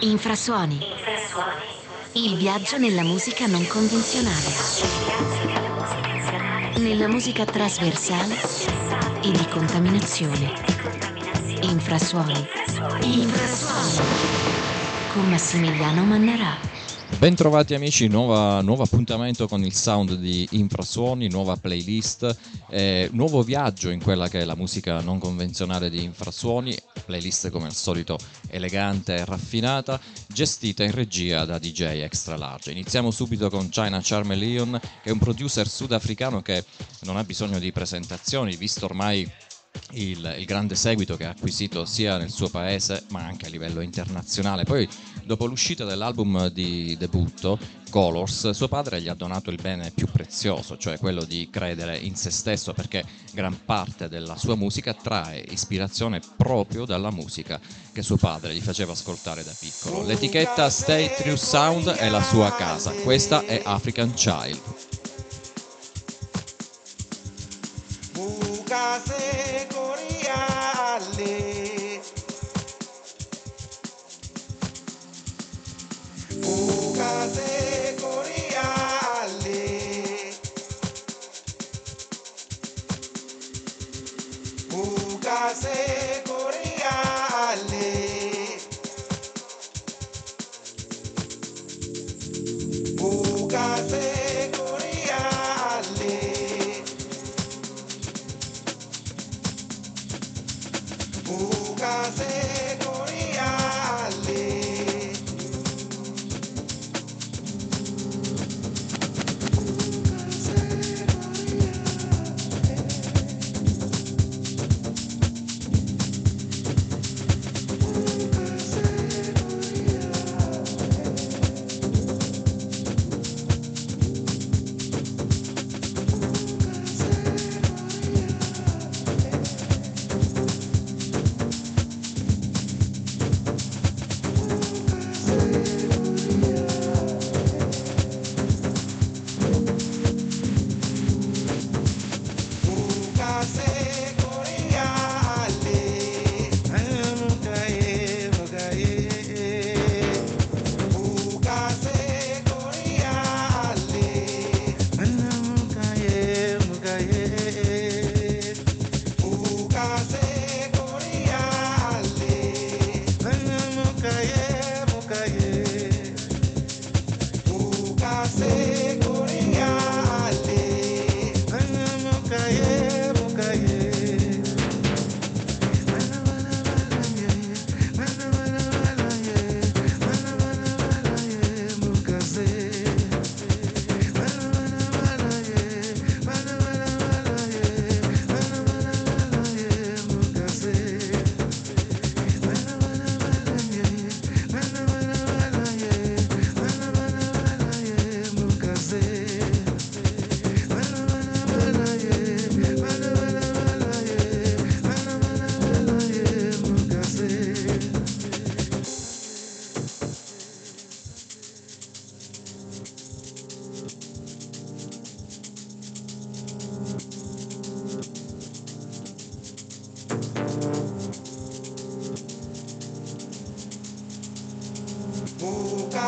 Infrasuoni. Il viaggio nella musica non convenzionale. Nella musica trasversale e di contaminazione. Infrasuoni. Infrasuoni. Con Massimiliano Mannarà. Bentrovati amici, nuova, nuovo appuntamento con il sound di Infrasuoni, nuova playlist, eh, nuovo viaggio in quella che è la musica non convenzionale di Infrasuoni, playlist come al solito elegante e raffinata, gestita in regia da DJ Extra Large. Iniziamo subito con China Charmeleon, che è un producer sudafricano che non ha bisogno di presentazioni, visto ormai il, il, grande seguito che ha acquisito sia nel suo paese ma anche a livello internazionale. Poi dopo l'uscita dell'album di debutto, Colors, suo padre gli ha donato il bene più prezioso, cioè quello di credere in se stesso perché gran parte della sua musica trae ispirazione proprio dalla musica che suo padre gli faceva ascoltare da piccolo. L'etichetta Stay True Sound è la sua casa, questa è African Child. কাছে করিয়া আলে কাছে করিয়া আলে কাছে casé.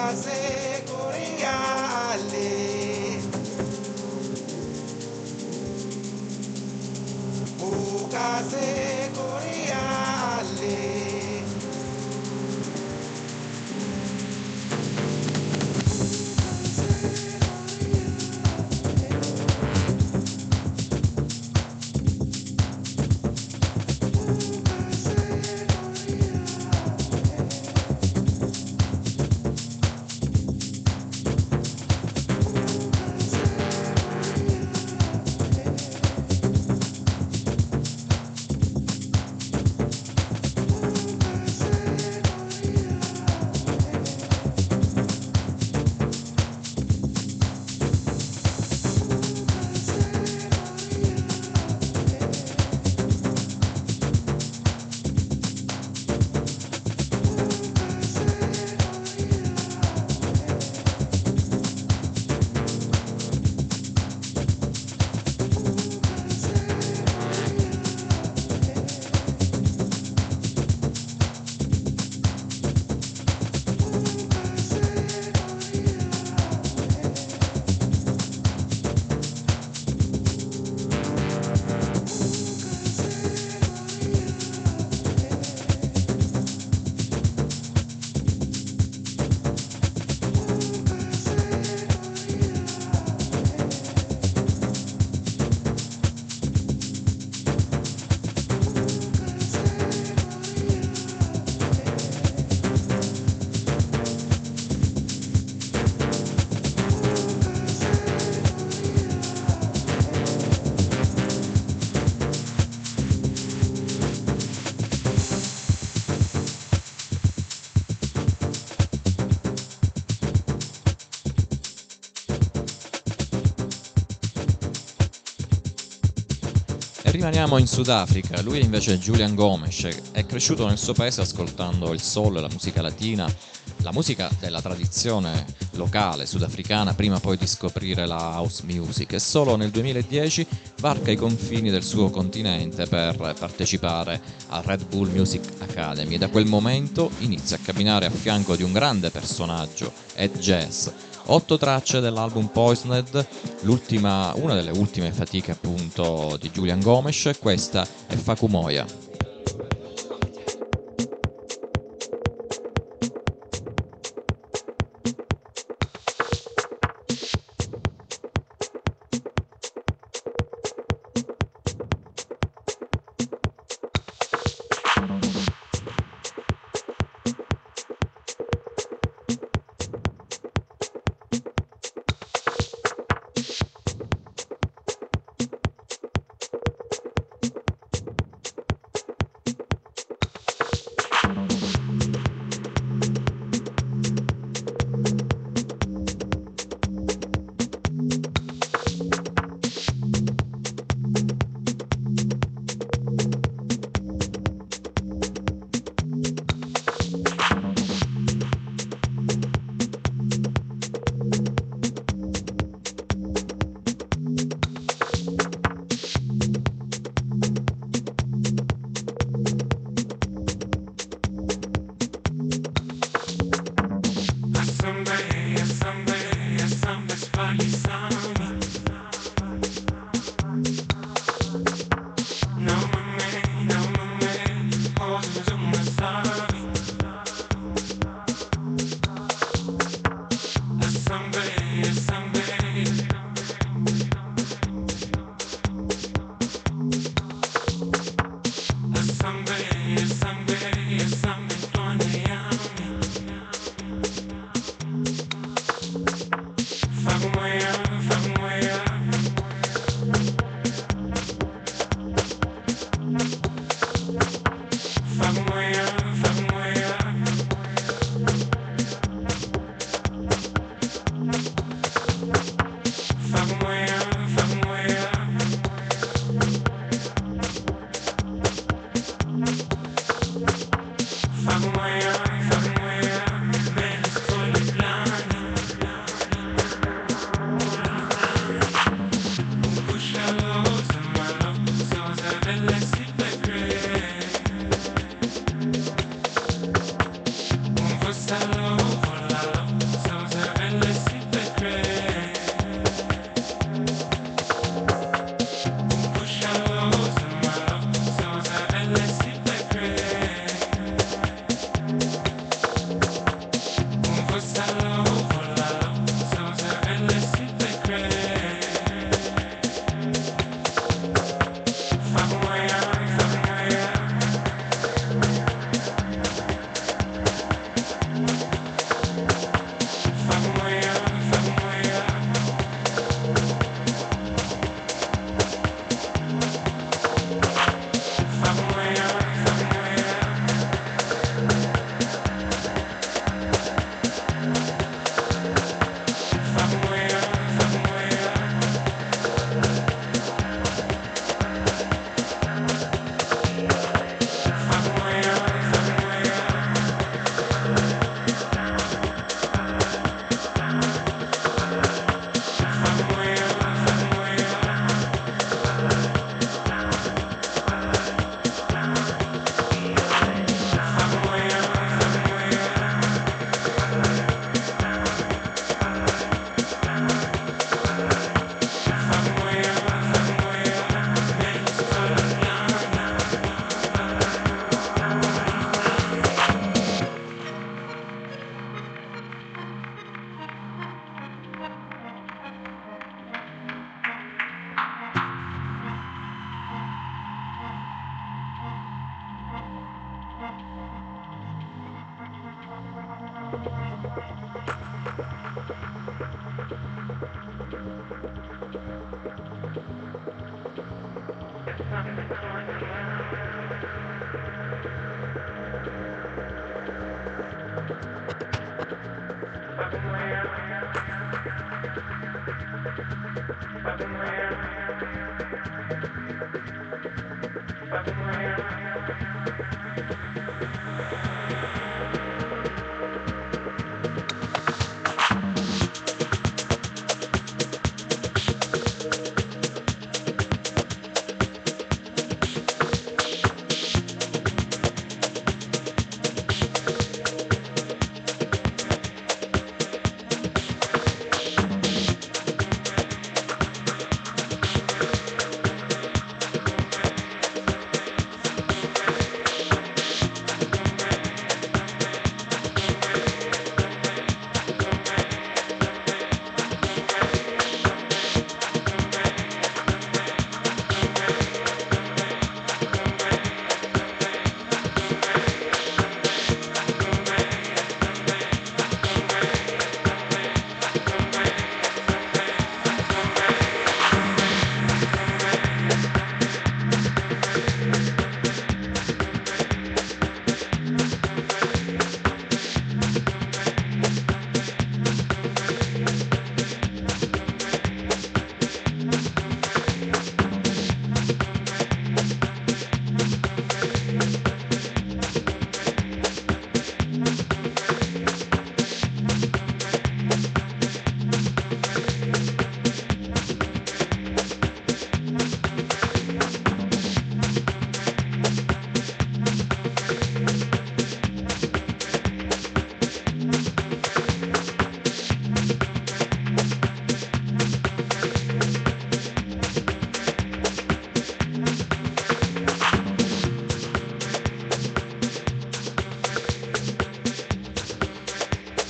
I say. Rimaniamo in Sudafrica, lui invece è Julian Gomes, è cresciuto nel suo paese ascoltando il soul, la musica latina, la musica della tradizione locale sudafricana prima poi di scoprire la house music. E solo nel 2010 varca i confini del suo continente per partecipare al Red Bull Music Academy. E da quel momento inizia a camminare a fianco di un grande personaggio, Ed Jazz, Otto tracce dell'album Poisoned, una delle ultime fatiche appunto di Julian Gomes, questa è Fakumoya.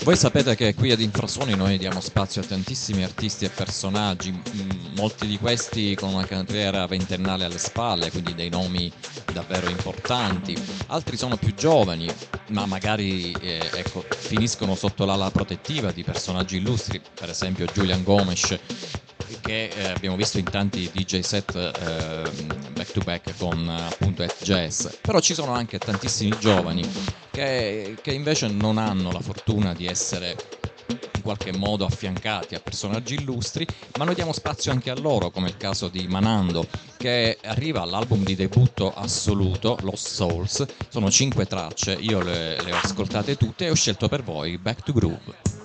Voi sapete che qui ad Infrasuoni noi diamo spazio a tantissimi artisti e personaggi, molti di questi con una carriera ventennale alle spalle, quindi dei nomi davvero importanti, altri sono più giovani, ma magari eh, ecco, finiscono sotto l'ala protettiva di personaggi illustri, per esempio Julian Gomes che eh, abbiamo visto in tanti DJ set eh, back to back con appunto Jazz, però ci sono anche tantissimi giovani che, che invece non hanno la fortuna di essere in qualche modo affiancati a personaggi illustri, ma noi diamo spazio anche a loro, come il caso di Manando, che arriva all'album di debutto assoluto, Lost Souls. Sono cinque tracce, io le, le ho ascoltate tutte e ho scelto per voi Back to Groove.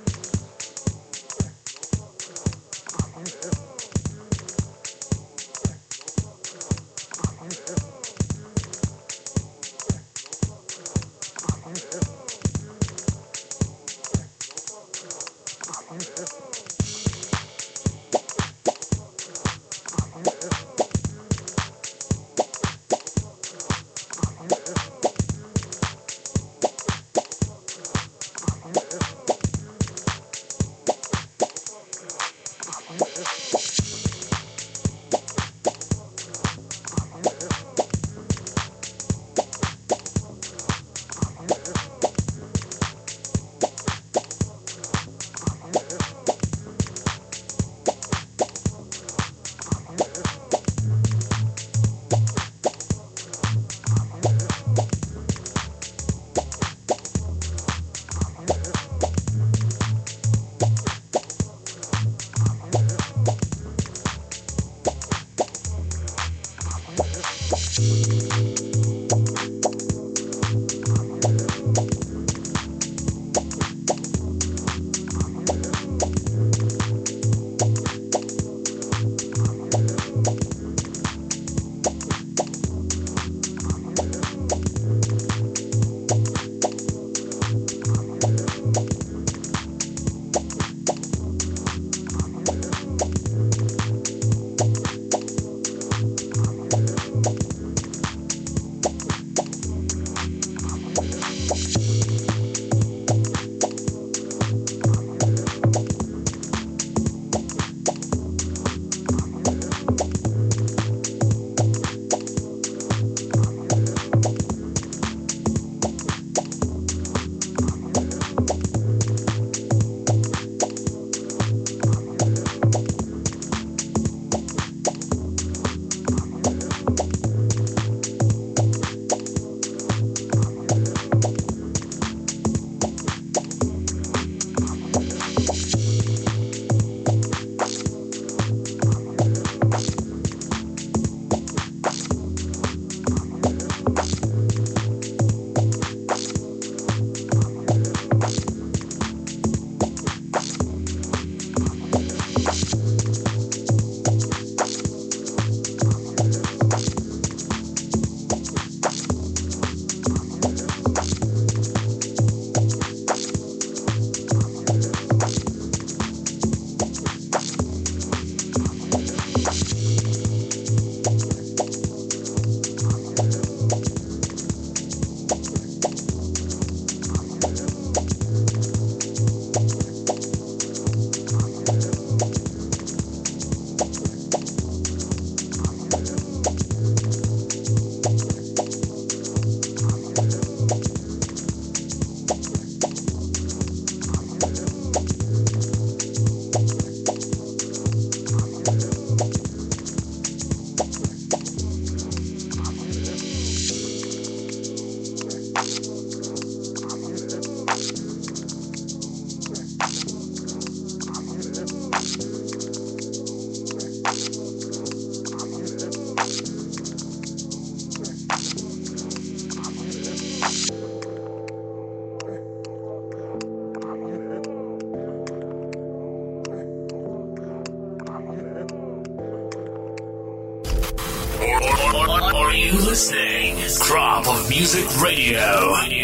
Music Radio.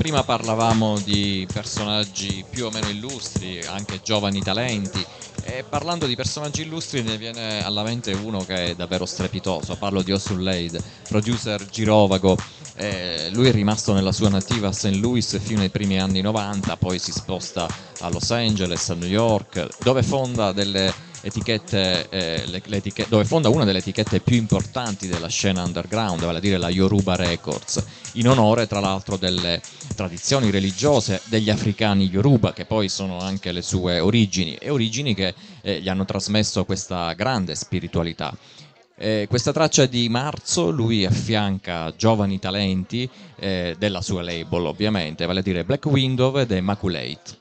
Prima parlavamo di personaggi più o meno illustri, anche giovani talenti, e parlando di personaggi illustri ne viene alla mente uno che è davvero strepitoso, parlo di Osun Leid, producer girovago, eh, lui è rimasto nella sua nativa St. Louis fino ai primi anni 90, poi si sposta a Los Angeles, a New York, dove fonda delle etichette, eh, le, le dove fonda una delle etichette più importanti della scena underground, vale a dire la Yoruba Records, in onore tra l'altro delle tradizioni religiose degli africani Yoruba, che poi sono anche le sue origini, e origini che eh, gli hanno trasmesso questa grande spiritualità. Eh, questa traccia di marzo lui affianca giovani talenti eh, della sua label ovviamente, vale a dire Black Window ed Immaculate.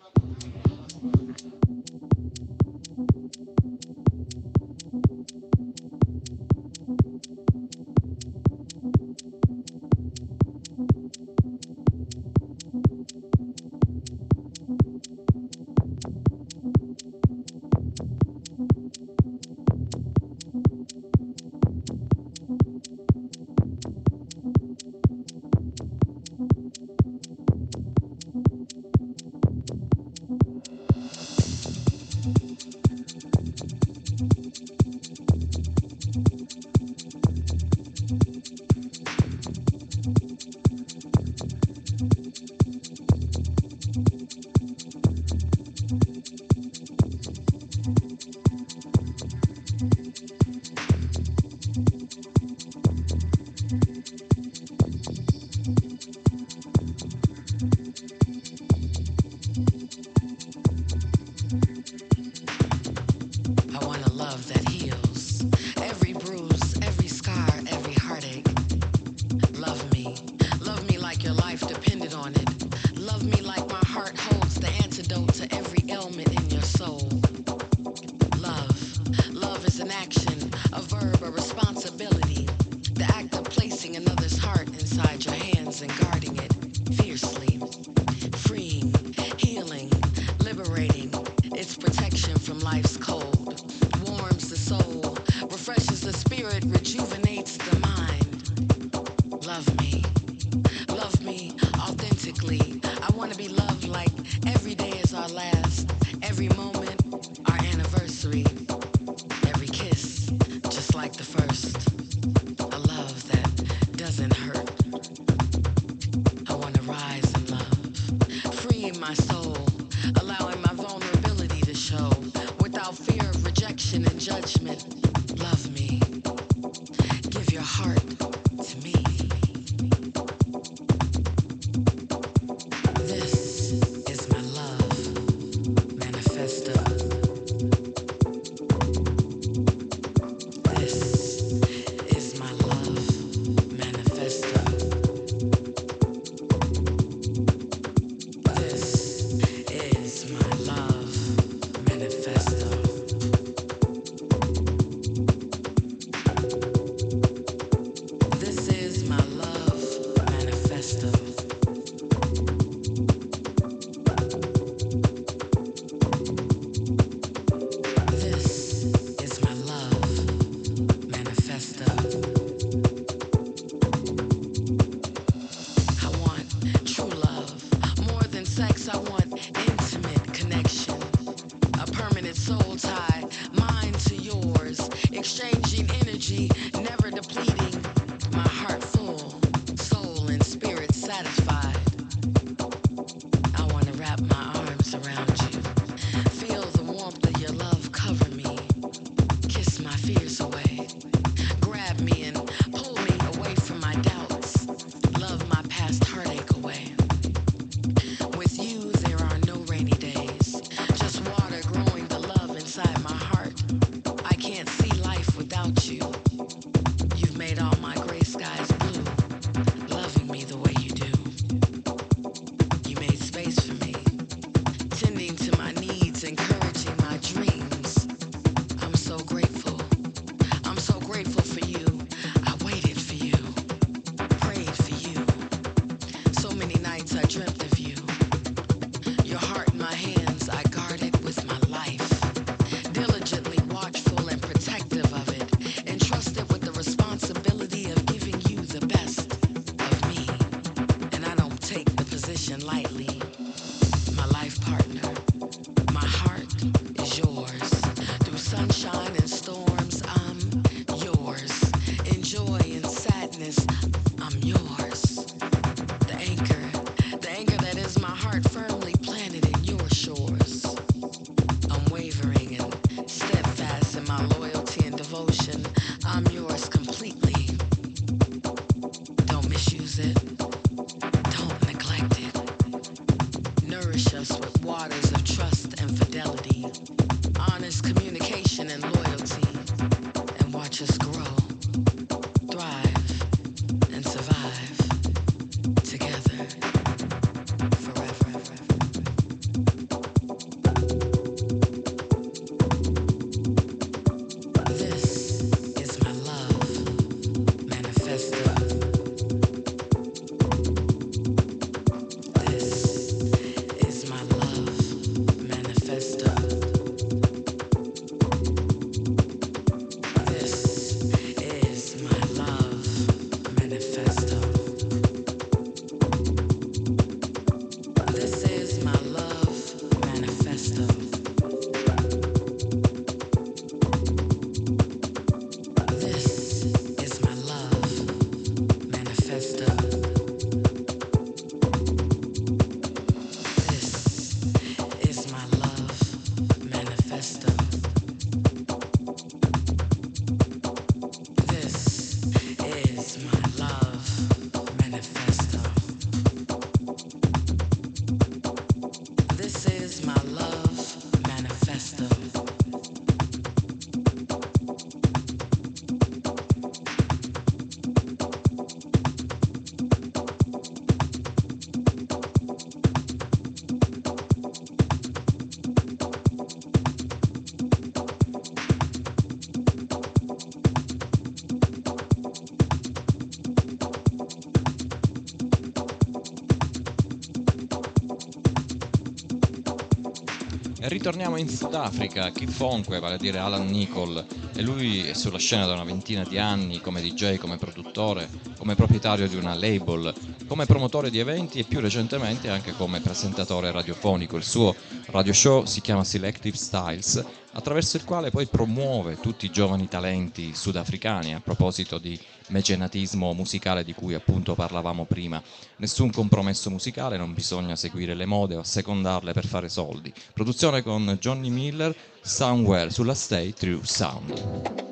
Ritorniamo in Sudafrica, Kifonque, vale a dire Alan Nicol, e lui è sulla scena da una ventina di anni come DJ, come produttore, come proprietario di una label, come promotore di eventi e più recentemente anche come presentatore radiofonico. Il suo radio show si chiama Selective Styles, attraverso il quale poi promuove tutti i giovani talenti sudafricani a proposito di mecenatismo musicale di cui appunto parlavamo prima. Nessun compromesso musicale, non bisogna seguire le mode o secondarle per fare soldi. Produzione con Johnny Miller, Somewhere sulla Stay True Sound.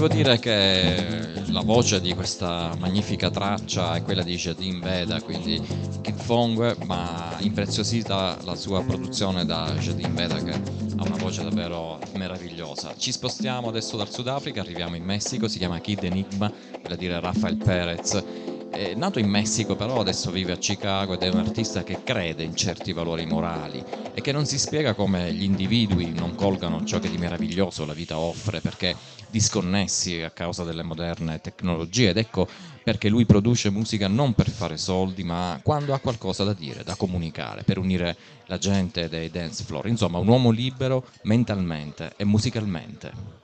Devo dire che la voce di questa magnifica traccia è quella di Jadin Veda, quindi Kid Fong, ma impreziosita la sua produzione da Jadin Veda che ha una voce davvero meravigliosa. Ci spostiamo adesso dal Sudafrica, arriviamo in Messico, si chiama Kid Enigma, vuol dire Rafael Perez è nato in Messico, però adesso vive a Chicago ed è un artista che crede in certi valori morali e che non si spiega come gli individui non colgano ciò che di meraviglioso la vita offre perché disconnessi a causa delle moderne tecnologie ed ecco perché lui produce musica non per fare soldi ma quando ha qualcosa da dire, da comunicare, per unire la gente dei dance floor. Insomma, un uomo libero mentalmente e musicalmente.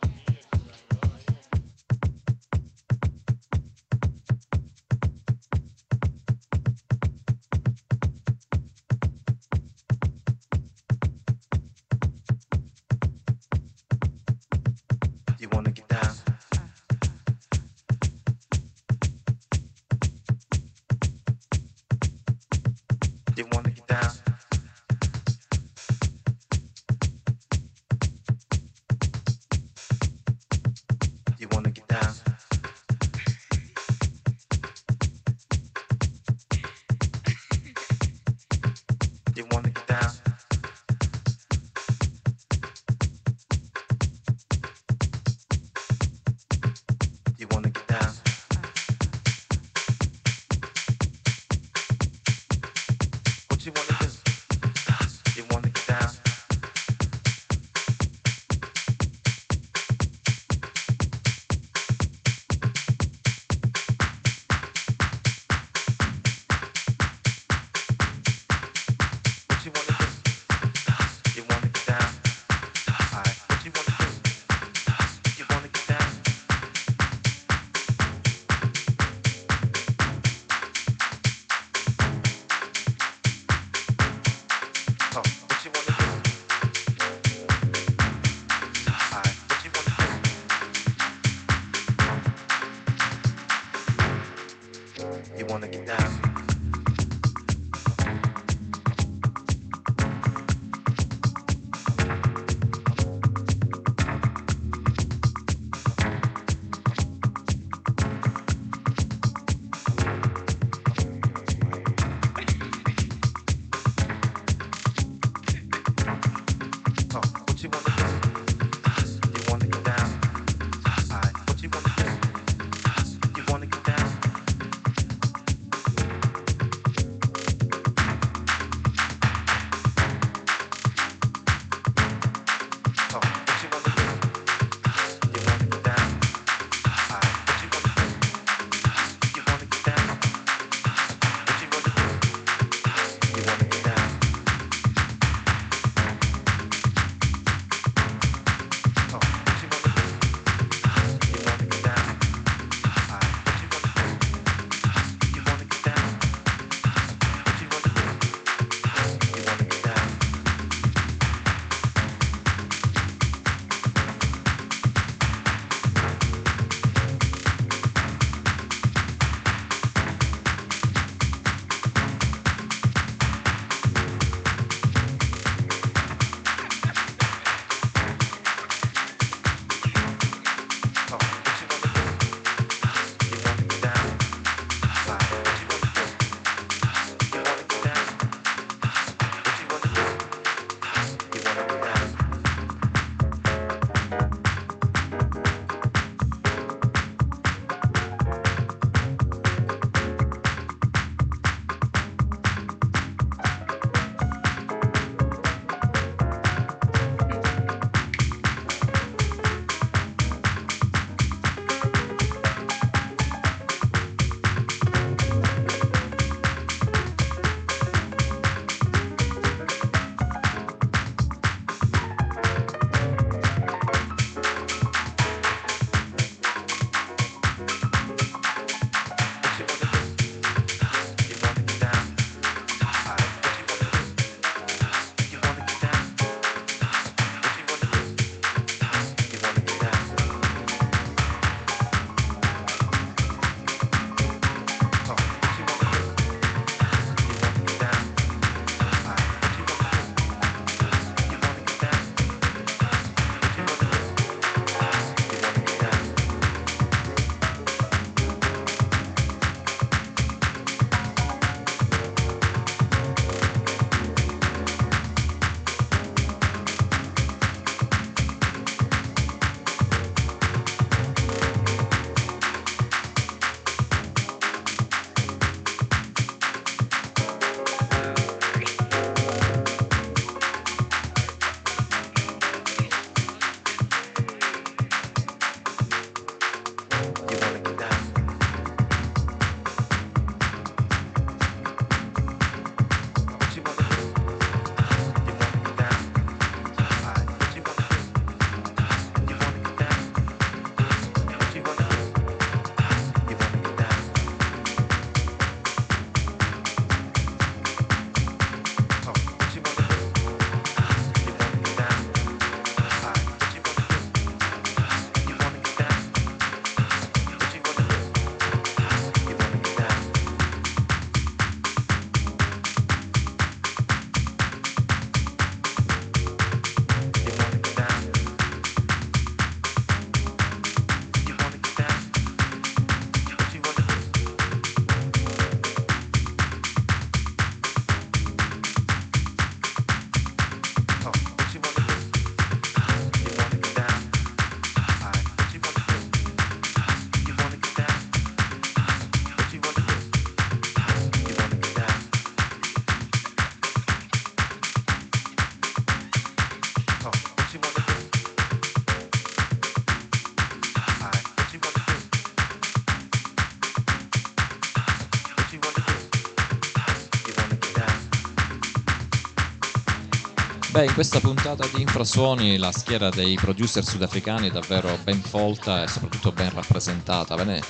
Beh, in questa puntata di Infrasuoni la schiera dei producer sudafricani è davvero ben folta e soprattutto ben rappresentata. Ve ne,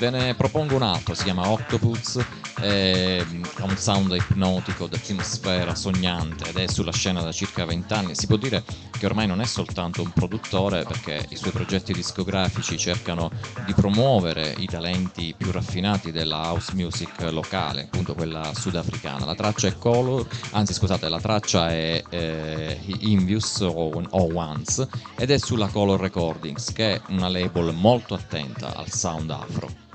ve ne propongo un altro, si chiama Octopus, è, ha un sound ipnotico, d'atmosfera sognante ed è sulla scena da circa 20 anni. Si può dire che ormai non è soltanto un produttore perché i suoi progetti discografici cercano di promuovere i talenti più raffinati della house music locale, appunto quella sudafricana. La traccia è Color, anzi scusate, la traccia è eh, Invius o, o Once ed è sulla Color Recordings che è una label molto attenta al sound afro.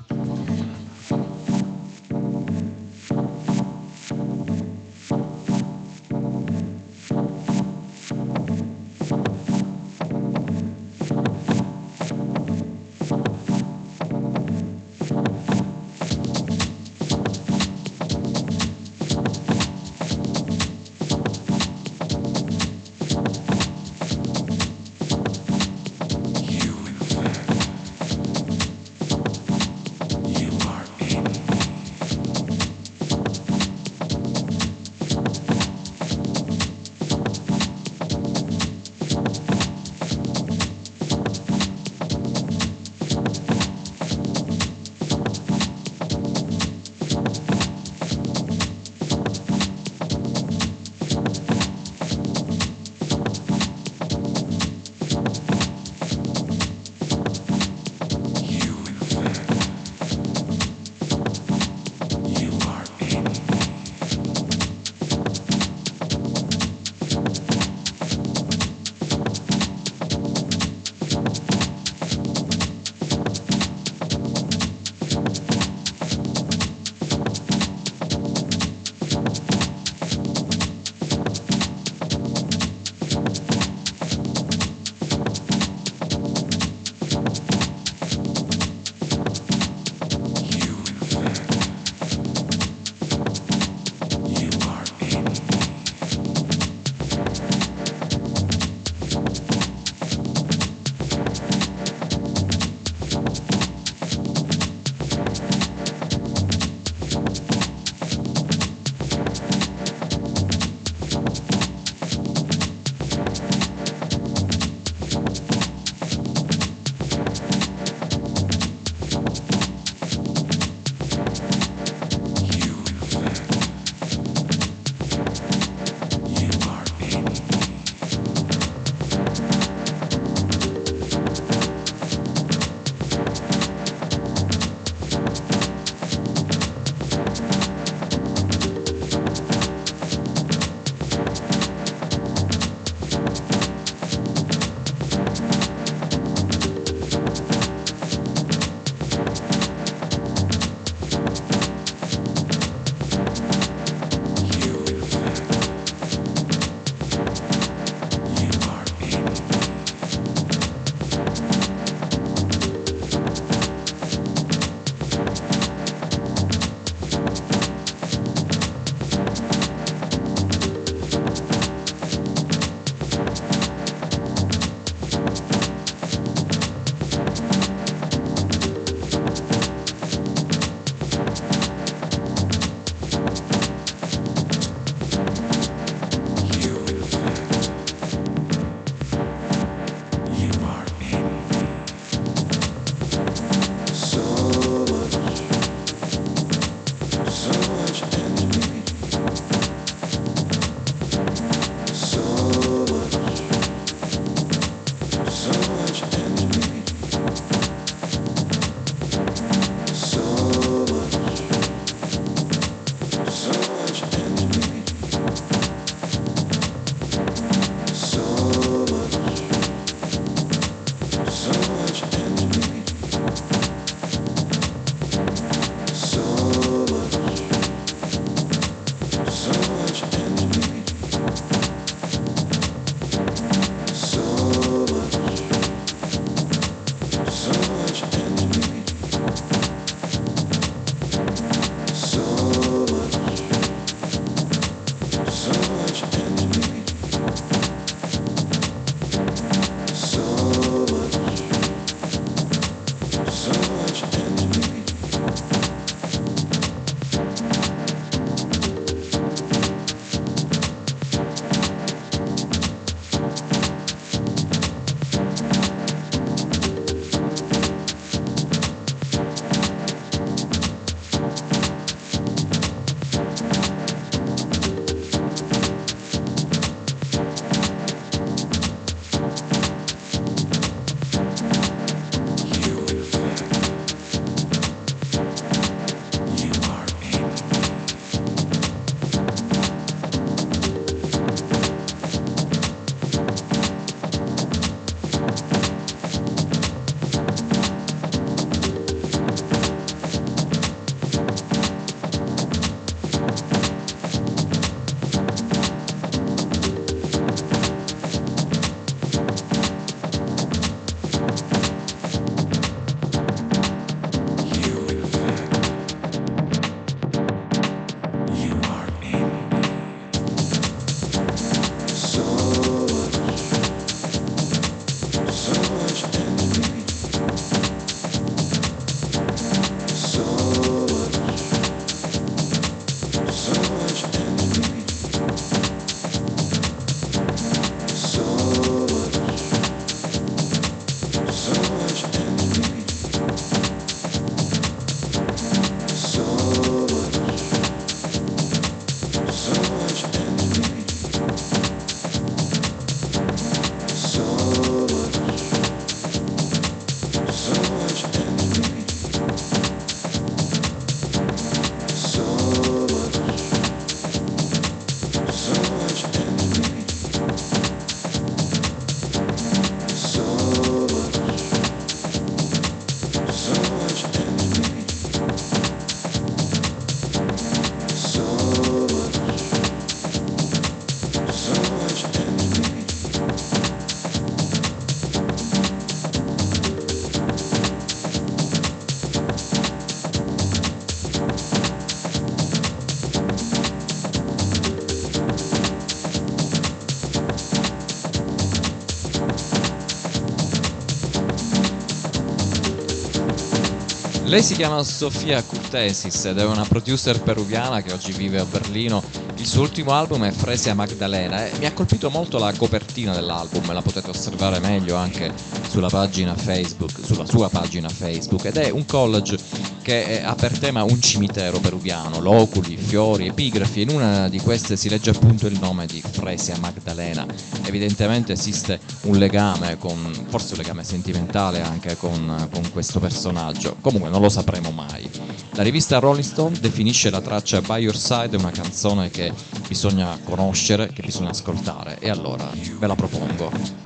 Lei si chiama Sofia Curtesis ed è una producer peruviana che oggi vive a Berlino. Il suo ultimo album è Fresia Magdalena e mi ha colpito molto la copertina dell'album, la potete osservare meglio anche sulla pagina Facebook, sulla sua pagina Facebook ed è un college che ha per tema un cimitero peruviano, loculi, fiori, epigrafi in una di queste si legge appunto il nome di Fresia Magdalena. Evidentemente esiste un legame con, forse un legame sentimentale anche con, con questo personaggio. Comunque non lo sapremo mai. La rivista Rolling Stone definisce la traccia By Your Side una canzone che bisogna conoscere, che bisogna ascoltare e allora ve la propongo.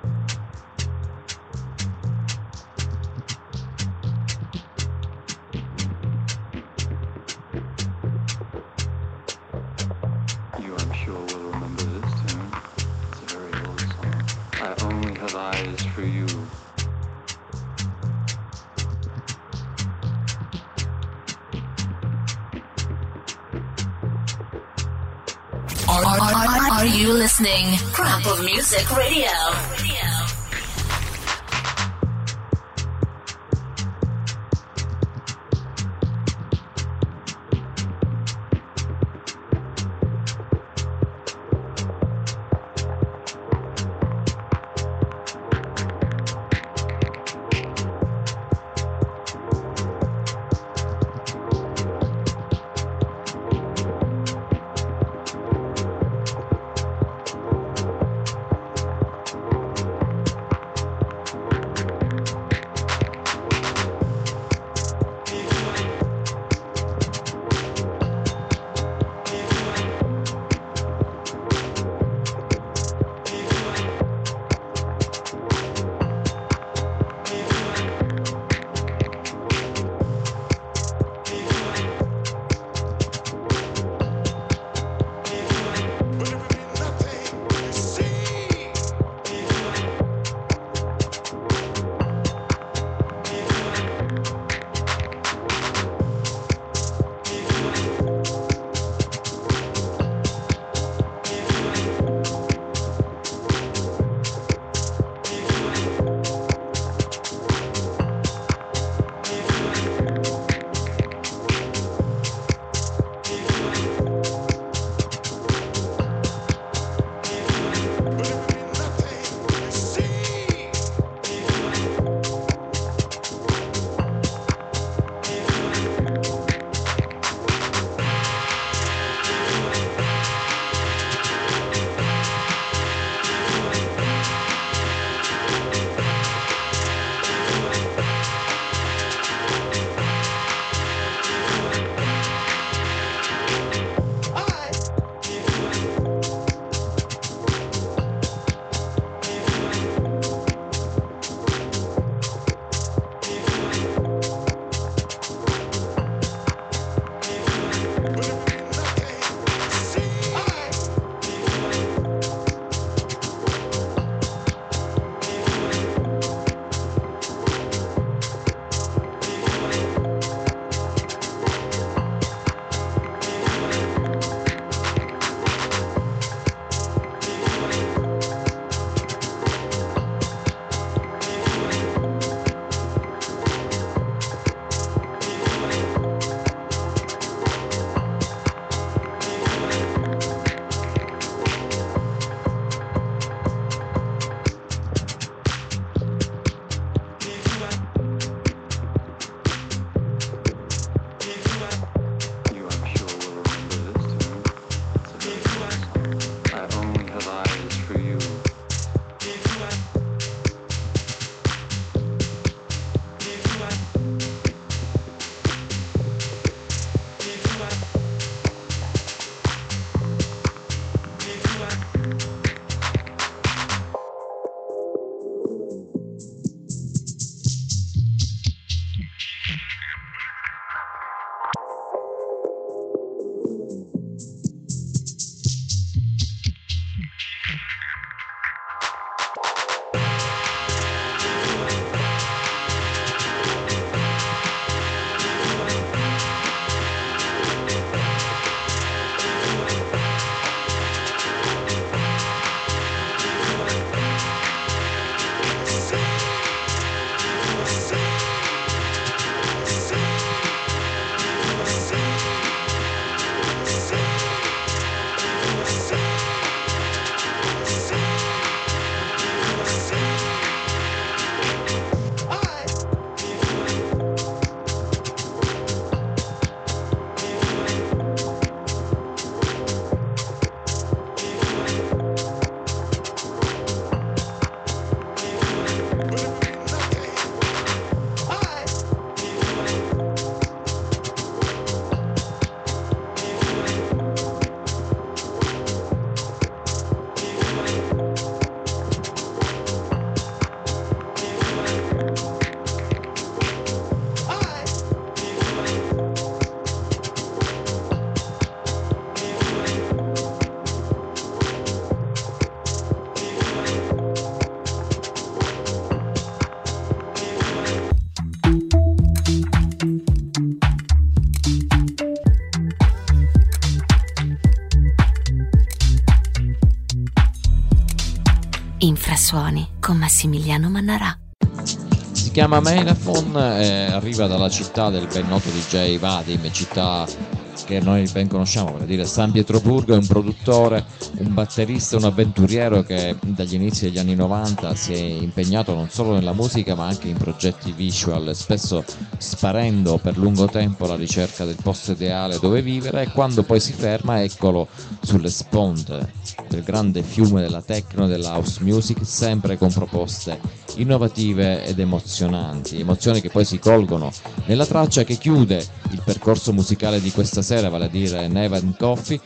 Music Radio. Infrasuoni con Massimiliano Mannarà. Si chiama Melafon e arriva dalla città del ben noto DJ Vadim, città che noi ben conosciamo, per dire San Pietroburgo, è un produttore, un batterista, un avventuriero che dagli inizi degli anni 90 si è impegnato non solo nella musica ma anche in progetti visual, spesso sparendo per lungo tempo alla ricerca del posto ideale dove vivere e quando poi si ferma eccolo sulle sponde del grande fiume della techno e della house music, sempre con proposte innovative ed emozionanti, emozioni che poi si colgono nella traccia che chiude il percorso musicale di questa sera, vale a dire Never Coffee,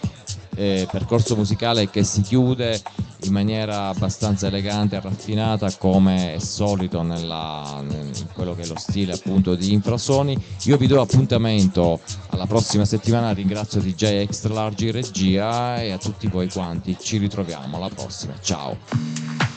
eh, percorso musicale che si chiude in maniera abbastanza elegante e raffinata come è solito nella, in quello che è lo stile appunto di Infrasoni. Io vi do appuntamento alla prossima settimana, ringrazio DJ Extra Large in regia e a tutti voi quanti, ci ritroviamo alla prossima, ciao!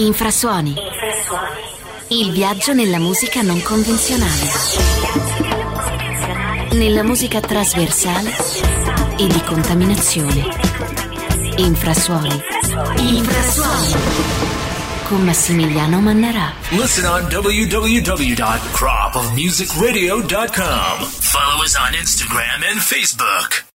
Infrasuoni. Il viaggio nella musica non convenzionale. Nella musica trasversale e di contaminazione. Infrasuoni. Infrasuoni. Con Massimiliano Mannarà. Listen on www.cropofmusicradio.com. Follow us on Instagram and Facebook.